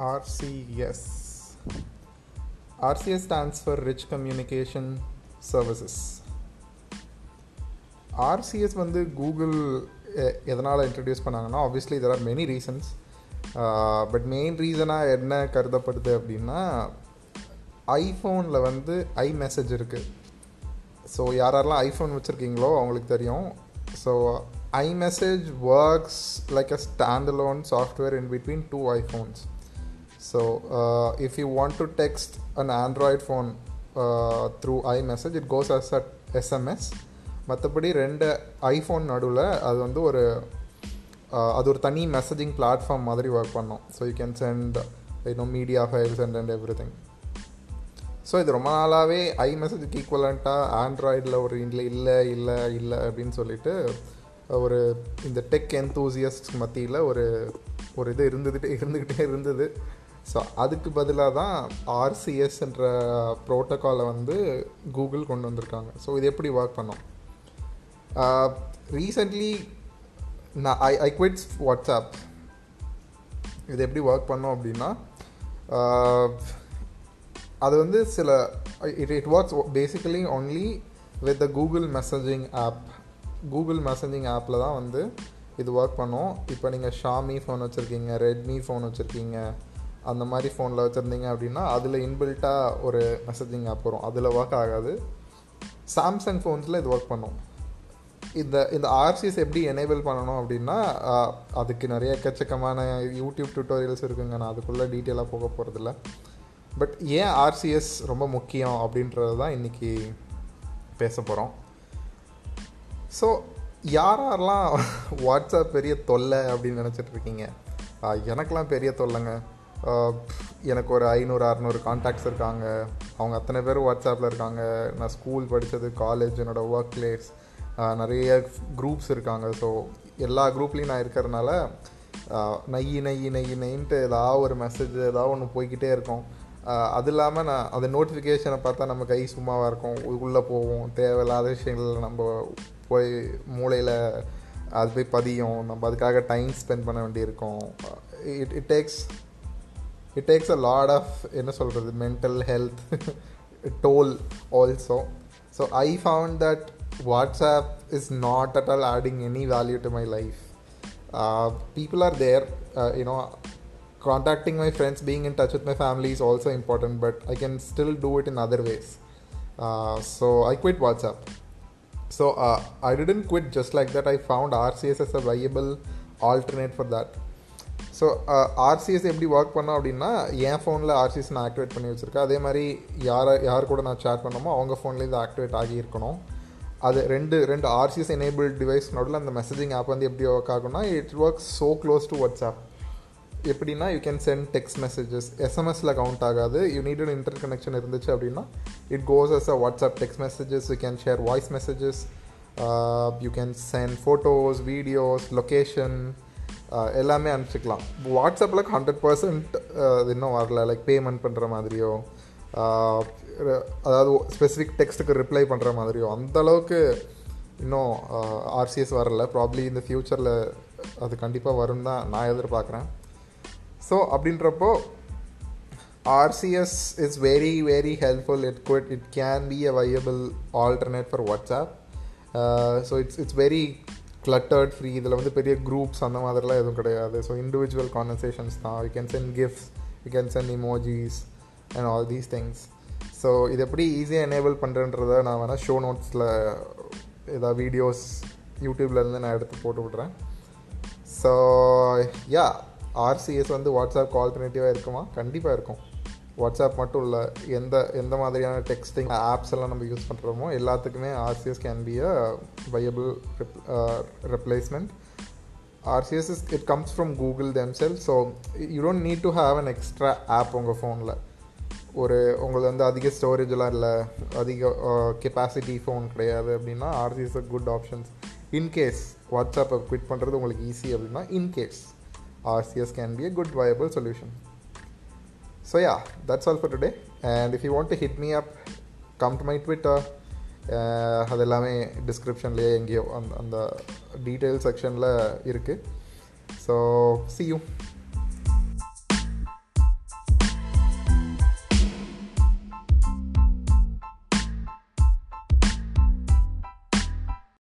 RCS. RCS stands for Rich Communication Services. வந்து Google எதனால் introduce பண்ணாங்கன்னா obviously there are many reasons but main ரீசனாக என்ன கருதப்படுது அப்படின்னா ஐஃபோனில் வந்து ஐ மெசேஜ் இருக்குது ஸோ யாரெல்லாம் ஐஃபோன் வச்சுருக்கீங்களோ அவங்களுக்கு தெரியும் so iMessage works like a standalone software in between two iPhones. So, uh, if you want to text an Android phone uh, through iMessage, it goes as a SMS. மற்றபடி ரெண்டு iPhone நடுவில் அது வந்து ஒரு uh, அது ஒரு தனி messaging platform மாதிரி ஒர்க் பண்ணோம். So you can send no media files and and everything so இது ரொம்ப நாளாகவே ஐ மெசேஜுக்கு ஈக்குவலண்ட்டாக ஆண்ட்ராய்டில் ஒரு இல்லை இல்லை இல்லை இல்லை அப்படின்னு சொல்லிட்டு ஒரு இந்த டெக் என்தூசியஸ்ட் மத்தியில் ஒரு ஒரு இது இருந்துக்கிட்டே இருந்துக்கிட்டே இருந்தது. ஸோ அதுக்கு பதிலாக தான் ஆர்சிஎஸ்ன்ற ப்ரோட்டோக்காலை வந்து கூகுள் கொண்டு வந்திருக்காங்க. ஸோ இது எப்படி ஒர்க் பண்ணோம்? ரீசெண்ட்லி நான் ஐ ஐ குவிட்ஸ் வாட்ஸ்அப் இது எப்படி ஒர்க் பண்ணோம் அப்படின்னா அது வந்து சில it it works basically only with the Google messaging app Google messaging ஆப்பில் தான் வந்து இது ஒர்க் பண்ணோம். இப்போ நீங்கள் ஷாமி ஃபோன் வச்சுருக்கீங்க ரெட்மி ஃபோன் வச்சுருக்கீங்க அந்த மாதிரி ஃபோனில் வச்சுருந்தீங்க அப்படின்னா அதில் இன்பில்ட்டாக ஒரு மெசேஜிங் ஆப் வரும். அதில் ஒர்க் ஆகாது. சாம்சங் ஃபோன்ஸில் இது ஒர்க் பண்ணும். இந்த இந்த ஆர்சிஎஸ் எப்படி எனேபிள் பண்ணணும் அப்படின்னா அதுக்கு நிறைய எக்கச்சக்கமான யூடியூப் டியூட்டோரியல்ஸ் இருக்குங்க. நான் அதுக்குள்ளே டீட்டெயிலாக போக போகிறதில்ல பட் ஏன் ஆர்சிஎஸ் ரொம்ப முக்கியம் அப்படின்றது தான் இன்றைக்கி பேச போகிறோம் ஸோ யாரெல்லாம் வாட்ஸ்அப் பெரிய தொல்லை அப்படின்னு நினச்சிட்ருக்கீங்க எனக்கெலாம் பெரிய தொல்லைங்க. எனக்கு ஒரு ஐநூறு அறநூறு கான்டாக்ட்ஸ் இருக்காங்க. அவங்க அத்தனை பேர் வாட்ஸ்அப்பில் இருக்காங்க. நான் ஸ்கூல் படித்தது காலேஜ் என்னோடய ஒர்க் பிளேஸ் நிறைய குரூப்ஸ் இருக்காங்க. ஸோ எல்லா குரூப்லேயும் நான் இருக்கிறதுனால நெய் நெய் நெய் நெய்ன்ட்டு ஏதாவது ஒரு மெசேஜ் ஏதாவது ஒன்று போய்கிட்டே இருக்கும். அது இல்லாமல் நான் அந்த நோட்டிஃபிகேஷனை பார்த்தா நம்ம கை சும்மாவாக இருக்கும். உள்ளே போவோம். தேவையில்லாத விஷயங்கள் நம்ம போய் மூளையில் அது போய் பதியும். நம்ம அதுக்காக டைம் ஸ்பெண்ட் பண்ண வேண்டியிருக்கும். It it takes it takes a lot of என்ன சொல்கிறது mental health toll also so I found that WhatsApp is not at all adding any value to my life people are there you know contacting my friends being in touch with my family is also important but i can still do it in other ways uh, so i quit whatsapp so uh, i didn't quit just like that i found rcs as a viable alternate for that So RCS uh, எப்படி work பண்ணோம் அப்படின்னா என் ஃபோனில் RCS நான் activate பண்ணி வச்சுருக்கேன். அதே மாதிரி யாரை யார் கூட நான் சேட் பண்ணமோ அவங்க ஃபோன்லேருந்து ஆக்டிவேட் ஆகியிருக்கணும் அது ரெண்டு ரெண்டு ஆர்சிஎஸ் எனேபிள் டிவைஸ் நடுவில் அந்த மெசேஜிங் ஆப் வந்து எப்படி ஒர்க் ஆகும்னா it work so close to WhatsApp எப்படின்னா you can send text messages எஸ்எம்எஸில் count ஆகாது. You needed an inter connection இருந்துச்சு அப்படின்னா it goes as a WhatsApp text messages you can share voice messages you can send photos videos location எல்லாமே அனுப்பிச்சிக்கலாம். வாட்ஸ்அப்பில் hundred percent அது இன்னும் வரல. Like payment பண்ணுற மாதிரியோ அதாவது ஸ்பெசிஃபிக் டெக்ஸ்ட்டுக்கு ரிப்ளை பண்ணுற மாதிரியோ அந்தளவுக்கு இன்னும் ஆர்சிஎஸ் வரல. ப்ராப்ளி இந்த ஃப்யூச்சரில் அது கண்டிப்பாக வரும் தான் நான் எதிர்பார்க்குறேன். ஸோ அப்படின்றப்போ RCS is very very helpful it good it can be a viable alternate for WhatsApp so it's it's very cluttered free இதில் வந்து பெரிய குரூப்ஸ் அந்த மாதிரிலாம் எதுவும் கிடையாது. ஸோ இண்டிவிஜுவல் கான்வர்சேஷன்ஸ் தான். You can send gifts you can send emojis and all these things so இது எப்படி ஈஸியாக எனேபிள் பண்ணுறன்றத நான் வேணால் ஷோ நோட்ஸில் ஏதாவது வீடியோஸ் யூடியூப்லேருந்து நான் எடுத்து போட்டு விட்றேன். ஸோ யா ஆர்சிஎஸ் வந்து வாட்ஸ்அப் ஆல்டர்னேட்டிவாக இருக்குமா? கண்டிப்பாக இருக்கும். வாட்ஸ்அப் மட்டும் இல்லை எந்த எந்த மாதிரியான டெக்ஸ்டிங் ஆப்ஸ் எல்லாம் நம்ம யூஸ் பண்ணுறோமோ எல்லாத்துக்குமே RCS can be a viable replacement RCS is it comes from Google them sell so you don't need to have an extra app உங்கள் ஃபோனில் ஒரு உங்களுக்கு வந்து அதிக ஸ்டோரேஜெலாம் இல்லை அதிக uh, கெப்பாசிட்டி ஃபோன் கிடையாது அப்படின்னா RCS good options in case வாட்ஸ்அப்பை குவிட் பண்ணுறது உங்களுக்கு ஈஸி அப்படின்னா in case RCS can be a good viable solution So yeah, that's all for today. And if you want to hit me up, come to my Twitter. அது எல்லாமே டிஸ்கிரிப்ஷன்லேயே எங்கேயோ அந்த அந்த detail செக்ஷனில் இருக்குது ஸோ சி யூ